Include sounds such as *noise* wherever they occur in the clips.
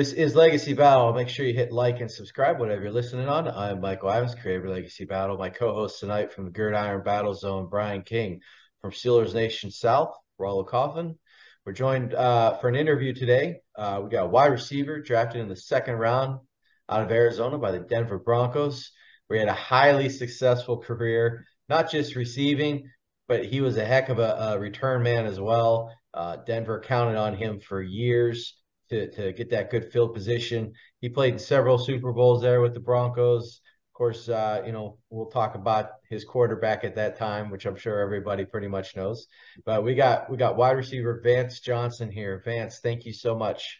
This is Legacy Battle. Make sure you hit like and subscribe, whatever you're listening on. I'm Michael Ivins, creator of Legacy Battle. My co-host tonight from the Gridiron Battle Zone, Brian King from Steelers Nation South, Rollo Coffin. We're joined uh, for an interview today. Uh, we got a wide receiver drafted in the second round out of Arizona by the Denver Broncos. We had a highly successful career, not just receiving, but he was a heck of a, a return man as well. Uh, Denver counted on him for years to, to get that good field position. He played in several Super Bowls there with the Broncos. Of course, uh, you know, we'll talk about his quarterback at that time, which I'm sure everybody pretty much knows. But we got we got wide receiver Vance Johnson here. Vance, thank you so much.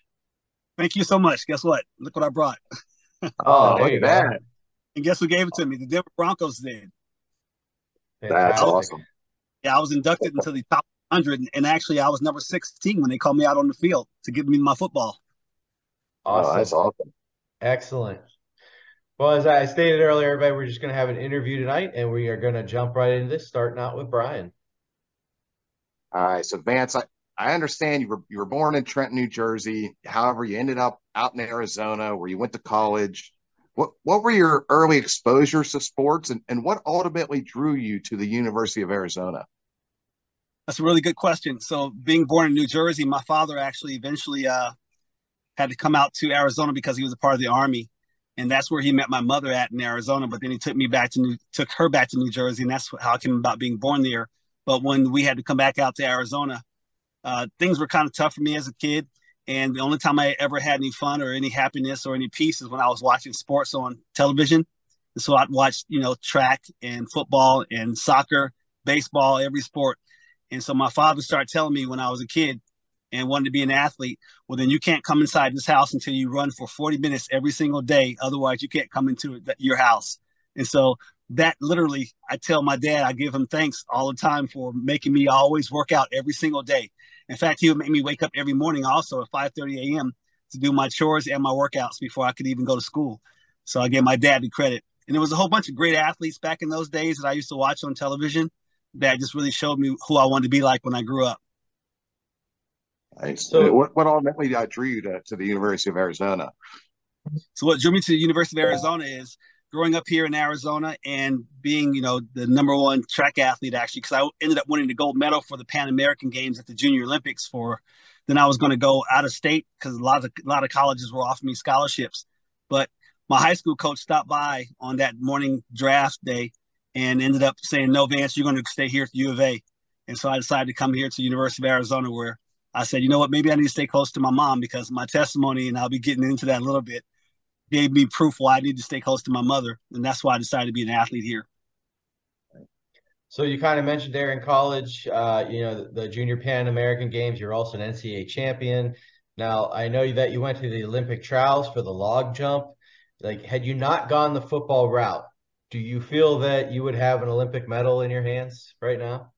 Thank you so much. Guess what? Look what I brought. *laughs* oh, look at that. *laughs* And guess who gave it to me? The Denver Broncos did. That's awesome. Yeah, I was inducted into the top 100, and actually, I was number 16 when they called me out on the field to give me my football. Awesome. Oh, that's awesome. Excellent. Well, as I stated earlier, everybody, we're just going to have an interview tonight, and we are going to jump right into this, starting out with Brian. All right. So, Vance, I, I understand you were you were born in Trenton, New Jersey. However, you ended up out in Arizona, where you went to college. What what were your early exposures to sports, and, and what ultimately drew you to the University of Arizona? That's a really good question. So, being born in New Jersey, my father actually eventually uh, had to come out to Arizona because he was a part of the army, and that's where he met my mother at in Arizona. But then he took me back to New, took her back to New Jersey, and that's how I came about being born there. But when we had to come back out to Arizona, uh, things were kind of tough for me as a kid. And the only time I ever had any fun or any happiness or any peace is when I was watching sports on television. And so I'd watch, you know, track and football and soccer, baseball, every sport. And so my father started telling me when I was a kid and wanted to be an athlete, well, then you can't come inside this house until you run for 40 minutes every single day. Otherwise, you can't come into your house. And so that literally, I tell my dad, I give him thanks all the time for making me always work out every single day. In fact, he would make me wake up every morning also at 5:30 a.m. to do my chores and my workouts before I could even go to school. So I give my dad the credit. And there was a whole bunch of great athletes back in those days that I used to watch on television that just really showed me who I wanted to be like when I grew up. Nice. So, what, what ultimately drew you to, to the University of Arizona? So, what drew me to the University of Arizona is growing up here in Arizona and being, you know, the number one track athlete actually, because I ended up winning the gold medal for the Pan American Games at the Junior Olympics. For then I was going to go out of state because a lot of a lot of colleges were offering me scholarships, but my high school coach stopped by on that morning draft day and ended up saying, "No, Vance, you're going to stay here at the U of A." And so I decided to come here to the University of Arizona, where I said, "You know what? Maybe I need to stay close to my mom because my testimony, and I'll be getting into that a little bit, gave me proof why I need to stay close to my mother, and that's why I decided to be an athlete here." So you kind of mentioned there in college, uh, you know, the, the Junior Pan American Games. You're also an NCAA champion. Now I know that you went to the Olympic trials for the long jump. Like, had you not gone the football route, do you feel that you would have an Olympic medal in your hands right now?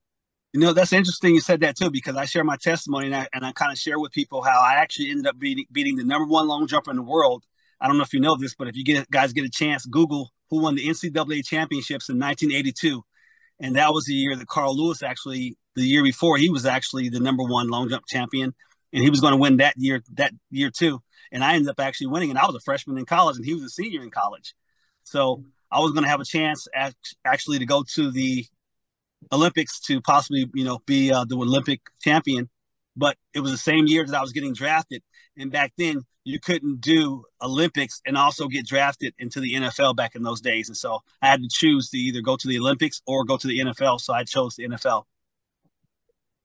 You know, that's interesting you said that too, because I share my testimony and I, and I kind of share with people how I actually ended up beating, beating the number one long jumper in the world. I don't know if you know this, but if you get guys get a chance, Google who won the NCAA championships in 1982. And that was the year that Carl Lewis actually, the year before, he was actually the number one long jump champion. And he was going to win that year, that year too. And I ended up actually winning. And I was a freshman in college and he was a senior in college. So I was going to have a chance actually to go to the Olympics to possibly, you know, be uh, the Olympic champion. But it was the same year that I was getting drafted. And back then, you couldn't do Olympics and also get drafted into the NFL back in those days. And so I had to choose to either go to the Olympics or go to the NFL. So I chose the NFL.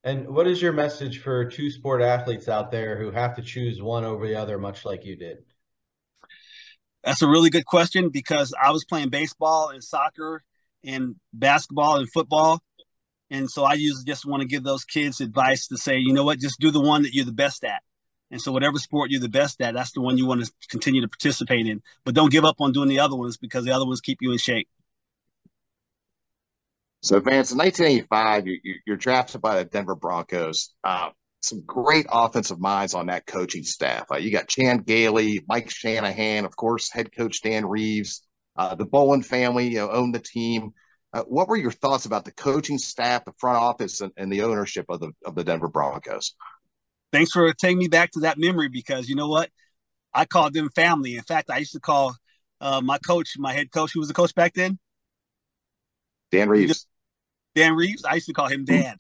And what is your message for two sport athletes out there who have to choose one over the other, much like you did? That's a really good question because I was playing baseball and soccer and basketball and football. And so I usually just want to give those kids advice to say, you know what, just do the one that you're the best at. And so whatever sport you're the best at, that's the one you want to continue to participate in. But don't give up on doing the other ones because the other ones keep you in shape. So, Vance, in 1985, you, are drafted by the Denver Broncos. Uh, some great offensive minds on that coaching staff. Uh, you got Chan Gailey, Mike Shanahan, of course, head coach Dan Reeves. Uh, the Bowlen family you know, owned the team. Uh, what were your thoughts about the coaching staff, the front office, and, and, the ownership of the of the Denver Broncos? Thanks for taking me back to that memory because you know what, I called them family. In fact, I used to call uh, my coach, my head coach, who was the coach back then, Dan Reeves. Dan Reeves. I used to call him Dan.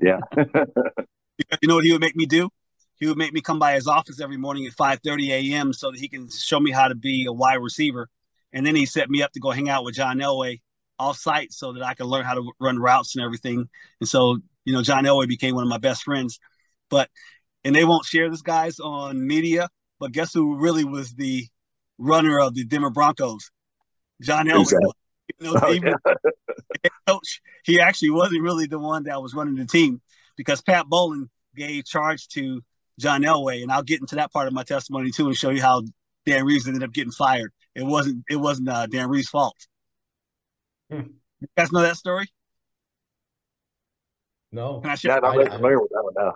yeah. *laughs* *laughs* you know what he would make me do? He would make me come by his office every morning at 5:30 a.m. so that he can show me how to be a wide receiver, and then he set me up to go hang out with John Elway off site so that I could learn how to run routes and everything. And so, you know, John Elway became one of my best friends. But and they won't share this guys on media, but guess who really was the runner of the Denver Broncos? John Elway. You know, oh, yeah. coach, he actually wasn't really the one that was running the team because Pat Bowlen gave charge to John Elway, and I'll get into that part of my testimony too and show you how Dan Reeves ended up getting fired. It wasn't it wasn't uh, Dan Reeves' fault. Hmm. You guys know that story? No. Can I share? Yeah, I'm not familiar with that one now.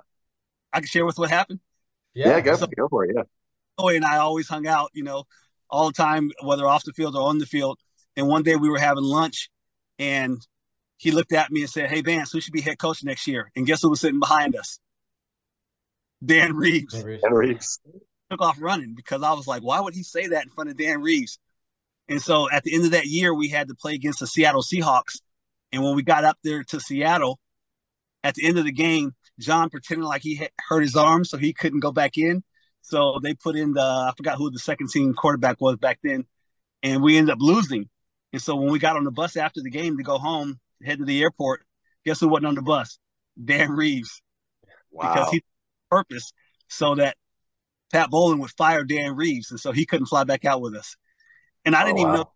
I can share with what happened. Yeah, yeah go, so, go for it. Yeah. Elway and I always hung out, you know, all the time, whether off the field or on the field. And one day we were having lunch, and he looked at me and said, "Hey Vance, who should be head coach next year?" And guess who was sitting behind us? Dan Reeves. Dan Reeves. Took off running because I was like, why would he say that in front of Dan Reeves? And so at the end of that year, we had to play against the Seattle Seahawks. And when we got up there to Seattle, at the end of the game, John pretended like he hurt his arm, so he couldn't go back in. So they put in the I forgot who the second team quarterback was back then, and we ended up losing. And so when we got on the bus after the game to go home, head to the airport, guess who wasn't on the bus? Dan Reeves. Wow. Because he purpose so that Pat Bowlen would fire Dan Reeves, and so he couldn't fly back out with us. And I oh, didn't oh, wow. even know.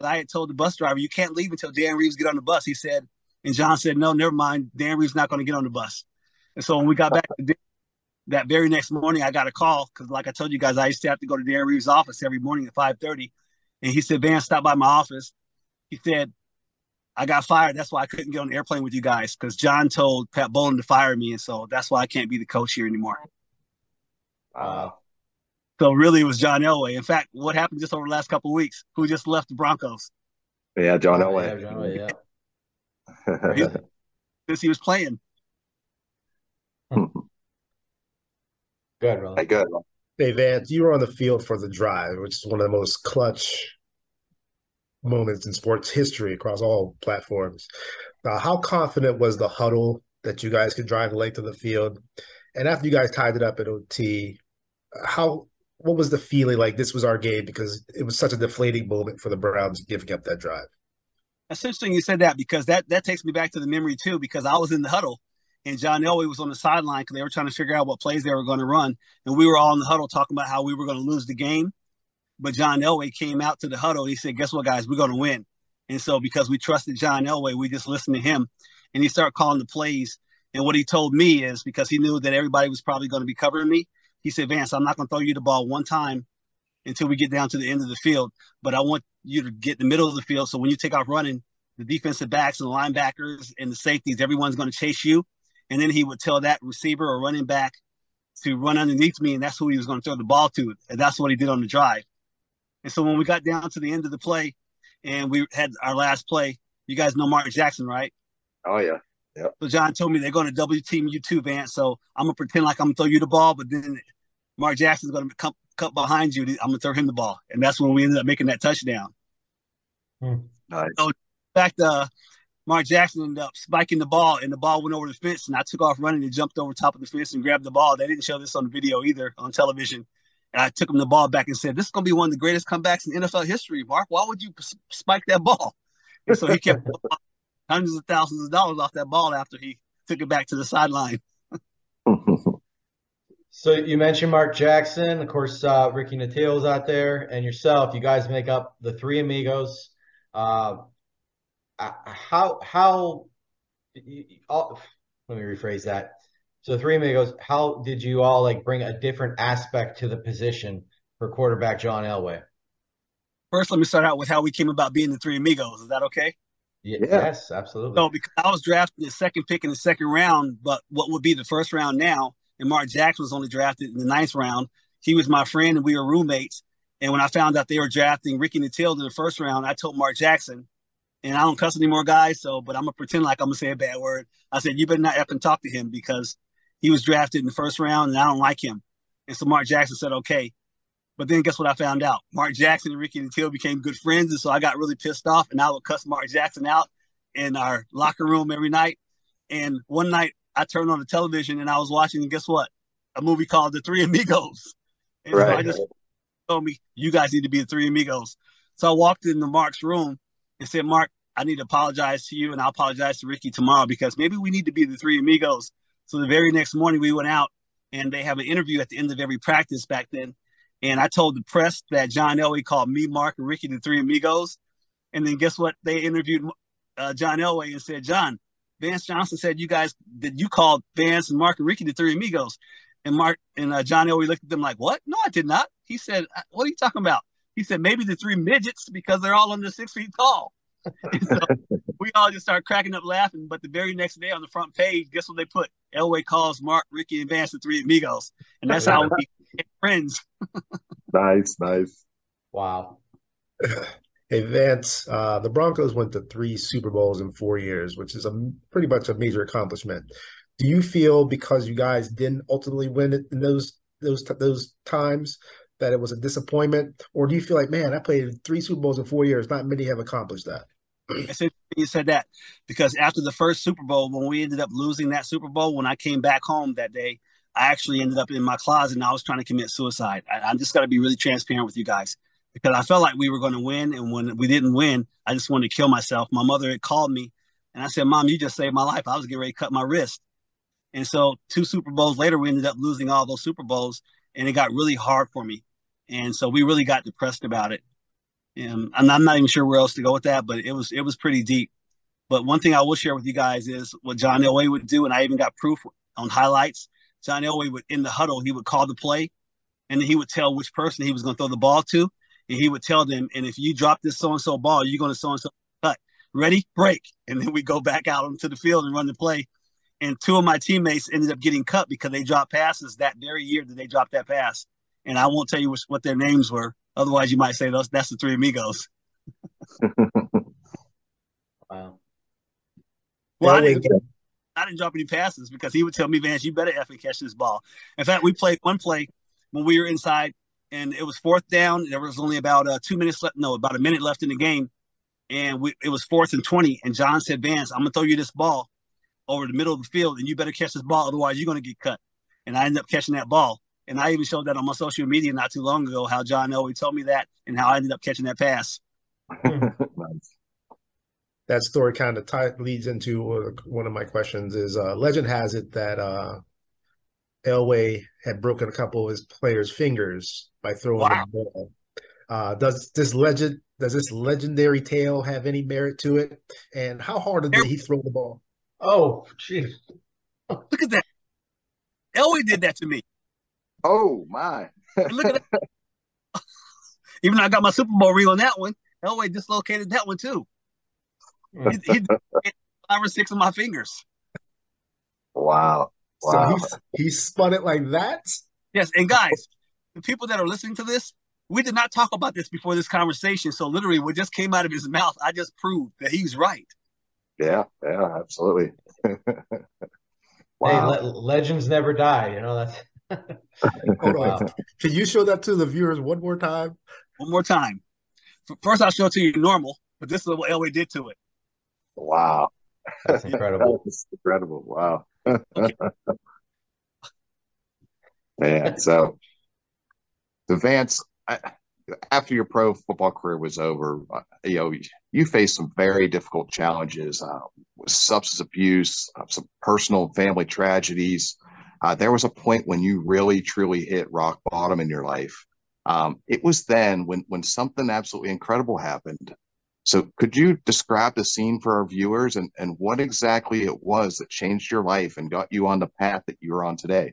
I had told the bus driver, "You can't leave until Dan Reeves get on the bus." He said, and John said, "No, never mind. Dan Reeves not going to get on the bus." And so when we got back that very next morning, I got a call because, like I told you guys, I used to have to go to Dan Reeves' office every morning at five thirty, and he said, "Van, stop by my office." He said, I got fired. That's why I couldn't get on the airplane with you guys because John told Pat Bowlen to fire me, and so that's why I can't be the coach here anymore. Uh, so really, it was John Elway. In fact, what happened just over the last couple of weeks? Who just left the Broncos? Yeah, John Elway. Yeah, John Elway. Yeah. Since he was playing. good, bro. Hey, good. Hey, Vance, you were on the field for the drive, which is one of the most clutch moments in sports history across all platforms. Uh, how confident was the huddle that you guys could drive the length of the field? And after you guys tied it up at OT, how what was the feeling like this was our game because it was such a deflating moment for the Browns giving up that drive? That's interesting you said that because that that takes me back to the memory too because I was in the huddle and John Elway was on the sideline because they were trying to figure out what plays they were going to run and we were all in the huddle talking about how we were going to lose the game but John Elway came out to the huddle. He said, "Guess what, guys? We're going to win." And so, because we trusted John Elway, we just listened to him, and he started calling the plays. And what he told me is because he knew that everybody was probably going to be covering me. He said, "Vance, I'm not going to throw you the ball one time until we get down to the end of the field, but I want you to get the middle of the field. So when you take off running, the defensive backs and the linebackers and the safeties, everyone's going to chase you." And then he would tell that receiver or running back to run underneath me, and that's who he was going to throw the ball to. And that's what he did on the drive. And so when we got down to the end of the play and we had our last play, you guys know Mark Jackson, right? Oh yeah. Yeah. So John told me they're going to double team you too, Vance. So I'm gonna pretend like I'm gonna throw you the ball, but then Mark Jackson's gonna come cut behind you. I'm gonna throw him the ball, and that's when we ended up making that touchdown. Hmm. Nice. So in fact, uh, Mark Jackson ended up spiking the ball, and the ball went over the fence, and I took off running and jumped over top of the fence and grabbed the ball. They didn't show this on the video either on television. And I took him the ball back and said, "This is going to be one of the greatest comebacks in NFL history, Mark. Why would you spike that ball?" And so he kept *laughs* hundreds of thousands of dollars off that ball after he took it back to the sideline. *laughs* so you mentioned Mark Jackson, of course, uh, Ricky Nattiel's out there, and yourself. You guys make up the three amigos. Uh, uh how how? Let me rephrase that. So three amigos, how did you all like bring a different aspect to the position for quarterback John Elway? First, let me start out with how we came about being the three amigos. Is that okay? Yeah, yes, absolutely. So because I was drafted the second pick in the second round, but what would be the first round now, and Mark Jackson was only drafted in the ninth round. He was my friend and we were roommates. And when I found out they were drafting Ricky Nattiel in the first round, I told Mark Jackson, and I don't cuss anymore, guys. So, but I'm gonna pretend like I'm gonna say a bad word. I said, you better not effing talk to him because he was drafted in the first round, and I don't like him. And so Mark Jackson said, okay. But then guess what I found out? Mark Jackson and Ricky Nattiel became good friends. And so I got really pissed off and I would cuss Mark Jackson out in our locker room every night. And one night I turned on the television and I was watching, and guess what? A movie called The Three Amigos. And right. so I just told me, you guys need to be the Three Amigos. So I walked into Mark's room and said, Mark, I need to apologize to you and I'll apologize to Ricky tomorrow because maybe we need to be the Three Amigos. So the very next morning we went out and they have an interview at the end of every practice back then. And I told the press that John Elway called me, Mark, and Ricky the Three Amigos. And then guess what? They interviewed uh, John Elway and said, John, Vance Johnson said you guys that you called Vance and Mark and Ricky the Three Amigos. And Mark and uh, John Elway looked at them like, "What? No, I did not." He said, "What are you talking about?" He said, "Maybe the three midgets because they're all under six feet tall." *laughs* so we all just start cracking up laughing. But the very next day on the front page, guess what they put? Elway calls Mark, Ricky, and Vance the three amigos, and that's how we get friends. *laughs* nice, nice. Wow. *sighs* Hey Vance, uh, the Broncos went to three Super Bowls in four years, which is a pretty much a major accomplishment. Do you feel because you guys didn't ultimately win it in those those those times that it was a disappointment, or do you feel like, man, I played three Super Bowls in four years, not many have accomplished that? You said that because after the first Super Bowl, when we ended up losing that Super Bowl, when I came back home that day, I actually ended up in my closet and I was trying to commit suicide. I, am just got to be really transparent with you guys because I felt like we were going to win, and when we didn't win, I just wanted to kill myself. My mother had called me, and I said, "Mom, you just saved my life. I was getting ready to cut my wrist." And so, two Super Bowls later, we ended up losing all those Super Bowls, and it got really hard for me. And so, we really got depressed about it. And I'm not even sure where else to go with that, but it was it was pretty deep. But one thing I will share with you guys is what John Elway would do, and I even got proof on highlights. John Elway would in the huddle, he would call the play, and then he would tell which person he was going to throw the ball to, and he would tell them, and if you drop this so and so ball, you're going to so and so cut. Ready, break, and then we go back out onto the field and run the play. And two of my teammates ended up getting cut because they dropped passes that very year that they dropped that pass. And I won't tell you what their names were. Otherwise, you might say those that's the three amigos. *laughs* wow. Well, I didn't, I didn't drop any passes because he would tell me, Vance, you better effing catch this ball. In fact, we played one play when we were inside and it was fourth down. There was only about uh, two minutes left. No, about a minute left in the game, and we, it was fourth and twenty. And John said, "Vance, I'm gonna throw you this ball over the middle of the field, and you better catch this ball, otherwise you're gonna get cut." And I ended up catching that ball, and I even showed that on my social media not too long ago. How John Elway told me that, and how I ended up catching that pass. *laughs* nice. That story kind of t- leads into uh, one of my questions. Is uh, legend has it that uh, Elway had broken a couple of his players' fingers by throwing wow. the ball. Uh, does this legend does this legendary tale have any merit to it? And how hard did he throw the ball? Oh, jeez. Look at that. Elway did that to me. Oh my. look at that. *laughs* Even though I got my Super Bowl ring on that one, Elway dislocated that one too. he, he *laughs* five or six of my fingers. Wow. Wow. So he, he spun it like that? Yes. And guys, the people that are listening to this, we did not talk about this before this conversation. So literally, what just came out of his mouth, I just proved that he's right. Yeah, yeah, absolutely. *laughs* wow. Hey, le- legends never die. You know that's. Hold on. Can you show that to the viewers one more time? One more time. First, I'll show it to you normal, but this is what Elway did to it. Wow. That's incredible. *laughs* That's incredible. Wow. *laughs* Man, so the Vance, I, after your pro football career was over, uh, you know, you faced some very difficult challenges, uh, substance abuse, uh, some personal family tragedies. Uh, there was a point when you really, truly hit rock bottom in your life. Um, it was then when when something absolutely incredible happened. So, could you describe the scene for our viewers and, and what exactly it was that changed your life and got you on the path that you're on today?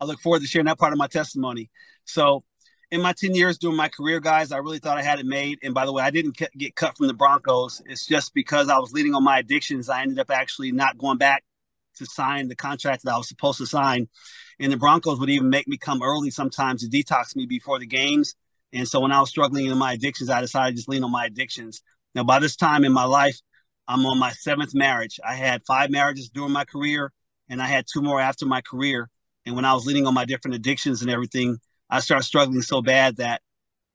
I look forward to sharing that part of my testimony. So, in my 10 years doing my career, guys, I really thought I had it made. And by the way, I didn't get cut from the Broncos. It's just because I was leading on my addictions, I ended up actually not going back to sign the contract that I was supposed to sign. And the Broncos would even make me come early sometimes to detox me before the games and so when I was struggling in my addictions, I decided to just lean on my addictions. Now, by this time in my life, I'm on my seventh marriage. I had five marriages during my career, and I had two more after my career. And when I was leaning on my different addictions and everything, I started struggling so bad that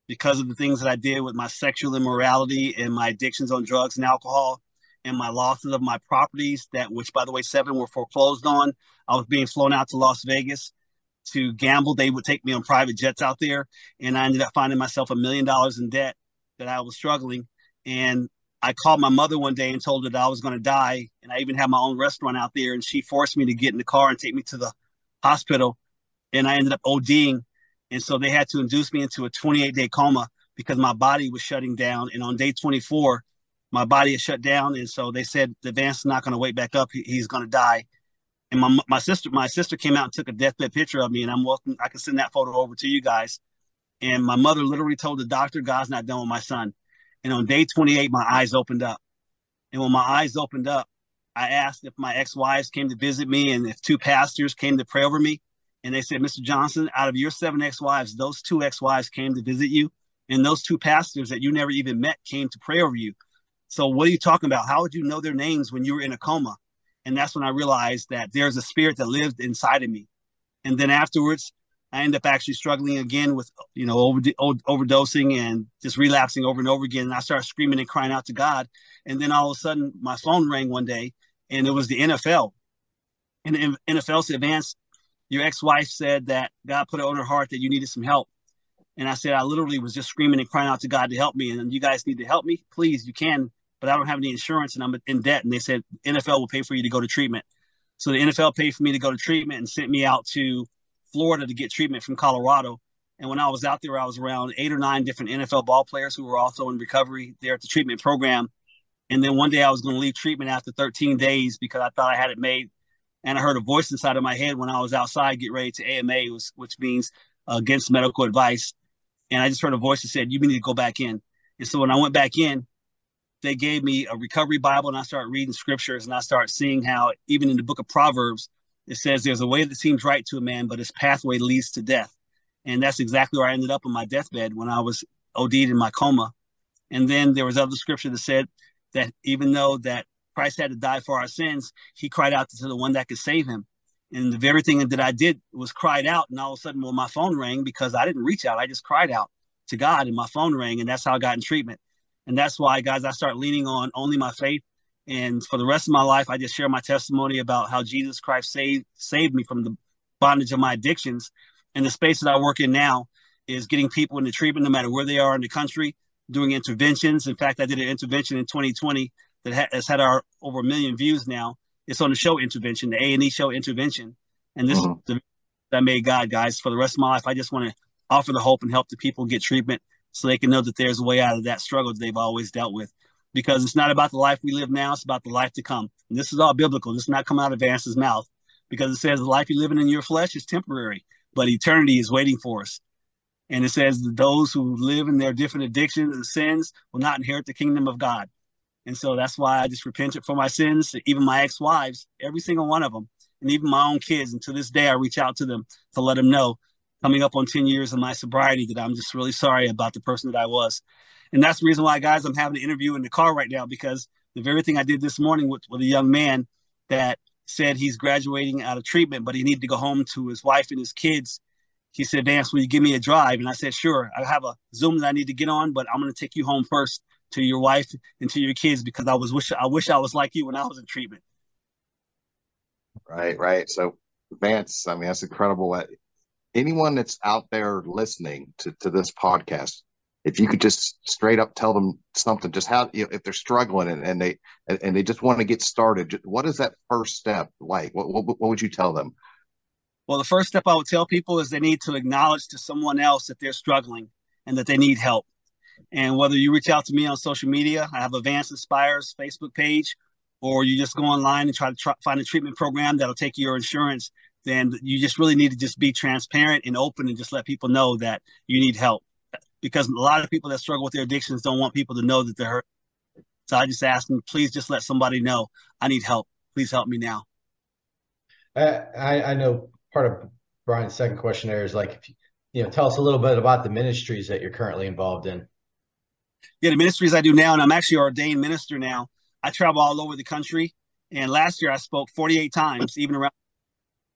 because of the things that I did with my sexual immorality and my addictions on drugs and alcohol and my losses of my properties that which by the way seven were foreclosed on. I was being flown out to las vegas to gamble. They would take me on private jets out there and i ended up finding myself a million dollars in debt that i was struggling. And i called my mother one day and told her that i was going to die and i even had my own restaurant out there and she forced me to get in the car and take me to the hospital and i ended up oding and so they had to induce me into a 28 day coma because my body was shutting down. And on day 24, my body is shut down. And so they said the Vance is not going to wake back up. He, he's going to die. And my, my sister, my sister came out and took a deathbed picture of me. And I'm welcome. I can send that photo over to you guys. And my mother literally told the doctor, God's not done with my son. And on day 28, my eyes opened up. And when my eyes opened up, I asked if my ex-wives came to visit me and if two pastors came to pray over me and they said, Mr. Johnson, out of your seven ex-wives, those two ex-wives came to visit you, and those two pastors that you never even met came to pray over you. So what are you talking about? How would you know their names when you were in a coma? And that's when I realized that there's a spirit that lived inside of me. And then afterwards, I end up actually struggling again with, you know, over, overdosing and just relapsing over and over again. And I started screaming and crying out to God. And then all of a sudden, my phone rang one day, and it was the NFL. And the NFL said, Vance, your ex-wife said that God put it on her heart that you needed some help. And I said, I literally was just screaming and crying out to God to help me. And you guys need to help me. Please, you can, but I don't have any insurance and I'm in debt. And they said, NFL will pay for you to go to treatment. So the NFL paid for me to go to treatment and sent me out to Florida to get treatment from Colorado. And when I was out there, I was around eight or nine different NFL ball players who were also in recovery there at the treatment program. And then one day I was going to leave treatment after 13 days because I thought I had it made and I heard a voice inside of my head when I was outside, get ready to AMA, which means against medical advice. And I just heard a voice that said, "You need to go back in." And so when I went back in, they gave me a recovery Bible, and I started reading scriptures, and I started seeing how even in the book of Proverbs it says, "There's a way that seems right to a man, but his pathway leads to death." And that's exactly where I ended up on my deathbed when I was OD'd in my coma. And then there was other scripture that said that even though that Christ had to die for our sins, he cried out to the one that could save him. And the very thing that I did was cried out. And all of a sudden, well, my phone rang because I didn't reach out. I just cried out to God and my phone rang. And that's how I got in treatment. And that's why, guys, I start leaning on only my faith. And for the rest of my life, I just share my testimony about how Jesus Christ saved saved me from the bondage of my addictions. And the space that I work in now is getting people into treatment no matter where they are in the country, doing interventions. In fact, I did an intervention in 2020 that ha- has had our over a million views now. It's on the show intervention, the A and E show intervention, and this mm-hmm. the, that made God, guys. For the rest of my life, I just want to offer the hope and help the people get treatment so they can know that there's a way out of that struggle that they've always dealt with. Because it's not about the life we live now; it's about the life to come. And this is all biblical. This is not coming out of Vance's mouth, because it says the life you're living in your flesh is temporary, but eternity is waiting for us. And it says that those who live in their different addictions and sins will not inherit the kingdom of God. And so that's why I just repented for my sins, even my ex wives, every single one of them, and even my own kids. And to this day, I reach out to them to let them know, coming up on 10 years of my sobriety, that I'm just really sorry about the person that I was. And that's the reason why, guys, I'm having an interview in the car right now because the very thing I did this morning with, with a young man that said he's graduating out of treatment, but he needed to go home to his wife and his kids. He said, Vance, will you give me a drive? And I said, sure. I have a Zoom that I need to get on, but I'm going to take you home first to your wife and to your kids because I was wish I wish I was like you when I was in treatment. Right, right. So Vance, I mean that's incredible. Anyone that's out there listening to, to this podcast, if you could just straight up tell them something, just how you know, if they're struggling and, and they and they just want to get started, what is that first step like? What, what what would you tell them? Well, the first step I would tell people is they need to acknowledge to someone else that they're struggling and that they need help. And whether you reach out to me on social media, I have a Vance Inspires Facebook page, or you just go online and try to try, find a treatment program that'll take your insurance, then you just really need to just be transparent and open and just let people know that you need help. Because a lot of people that struggle with their addictions don't want people to know that they're hurt. So I just ask them, please just let somebody know I need help. Please help me now. I, I know part of Brian's second question there is like, you know, tell us a little bit about the ministries that you're currently involved in yeah, the ministries I do now, and I'm actually ordained minister now. I travel all over the country, and last year I spoke 48 times, even around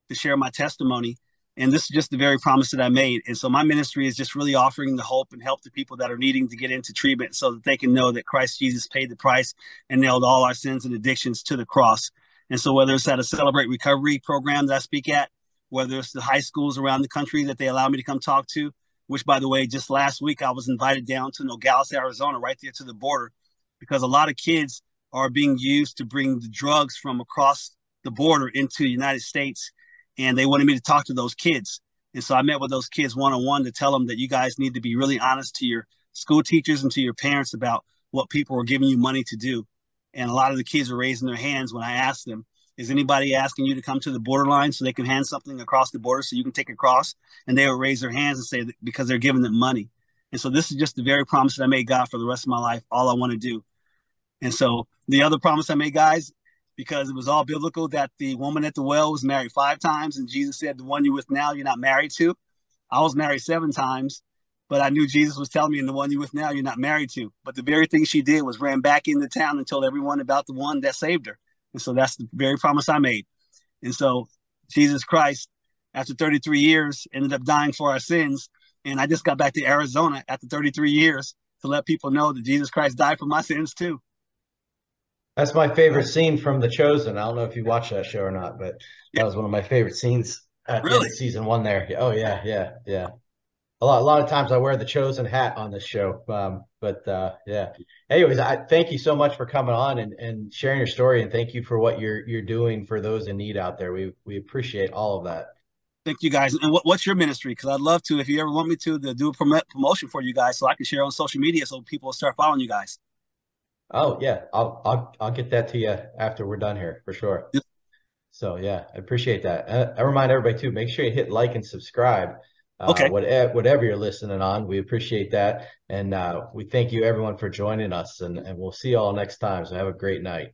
to share my testimony. And this is just the very promise that I made. And so my ministry is just really offering the hope and help to people that are needing to get into treatment so that they can know that Christ Jesus paid the price and nailed all our sins and addictions to the cross. And so whether it's at a Celebrate Recovery program that I speak at, whether it's the high schools around the country that they allow me to come talk to, which by the way, just last week I was invited down to Nogales, Arizona, right there to the border, because a lot of kids are being used to bring the drugs from across the border into the United States and they wanted me to talk to those kids. And so I met with those kids one on one to tell them that you guys need to be really honest to your school teachers and to your parents about what people are giving you money to do. And a lot of the kids were raising their hands when I asked them, is anybody asking you to come to the borderline so they can hand something across the border so you can take it across? And they would raise their hands and say because they're giving them money. And so this is just the very promise that I made God for the rest of my life. All I want to do. And so the other promise I made, guys, because it was all biblical that the woman at the well was married five times, and Jesus said, "The one you're with now, you're not married to." I was married seven times, but I knew Jesus was telling me, "And the one you're with now, you're not married to." But the very thing she did was ran back into town and told everyone about the one that saved her. And so that's the very promise I made. And so Jesus Christ, after 33 years, ended up dying for our sins. And I just got back to Arizona after 33 years to let people know that Jesus Christ died for my sins too. That's my favorite scene from The Chosen. I don't know if you watched that show or not, but that was one of my favorite scenes at really? season one there. Oh yeah, yeah, yeah. A lot, a lot of times I wear the chosen hat on this show. Um, but uh, yeah. Anyways, I thank you so much for coming on and, and sharing your story, and thank you for what you're you're doing for those in need out there. We we appreciate all of that. Thank you guys. And what, what's your ministry? Because I'd love to, if you ever want me to, to do a promotion for you guys, so I can share on social media, so people will start following you guys. Oh yeah, I'll I'll I'll get that to you after we're done here for sure. So yeah, I appreciate that. Uh, I remind everybody too, make sure you hit like and subscribe. Uh, okay. Whatever, whatever you're listening on, we appreciate that, and uh, we thank you everyone for joining us, and and we'll see you all next time. So have a great night.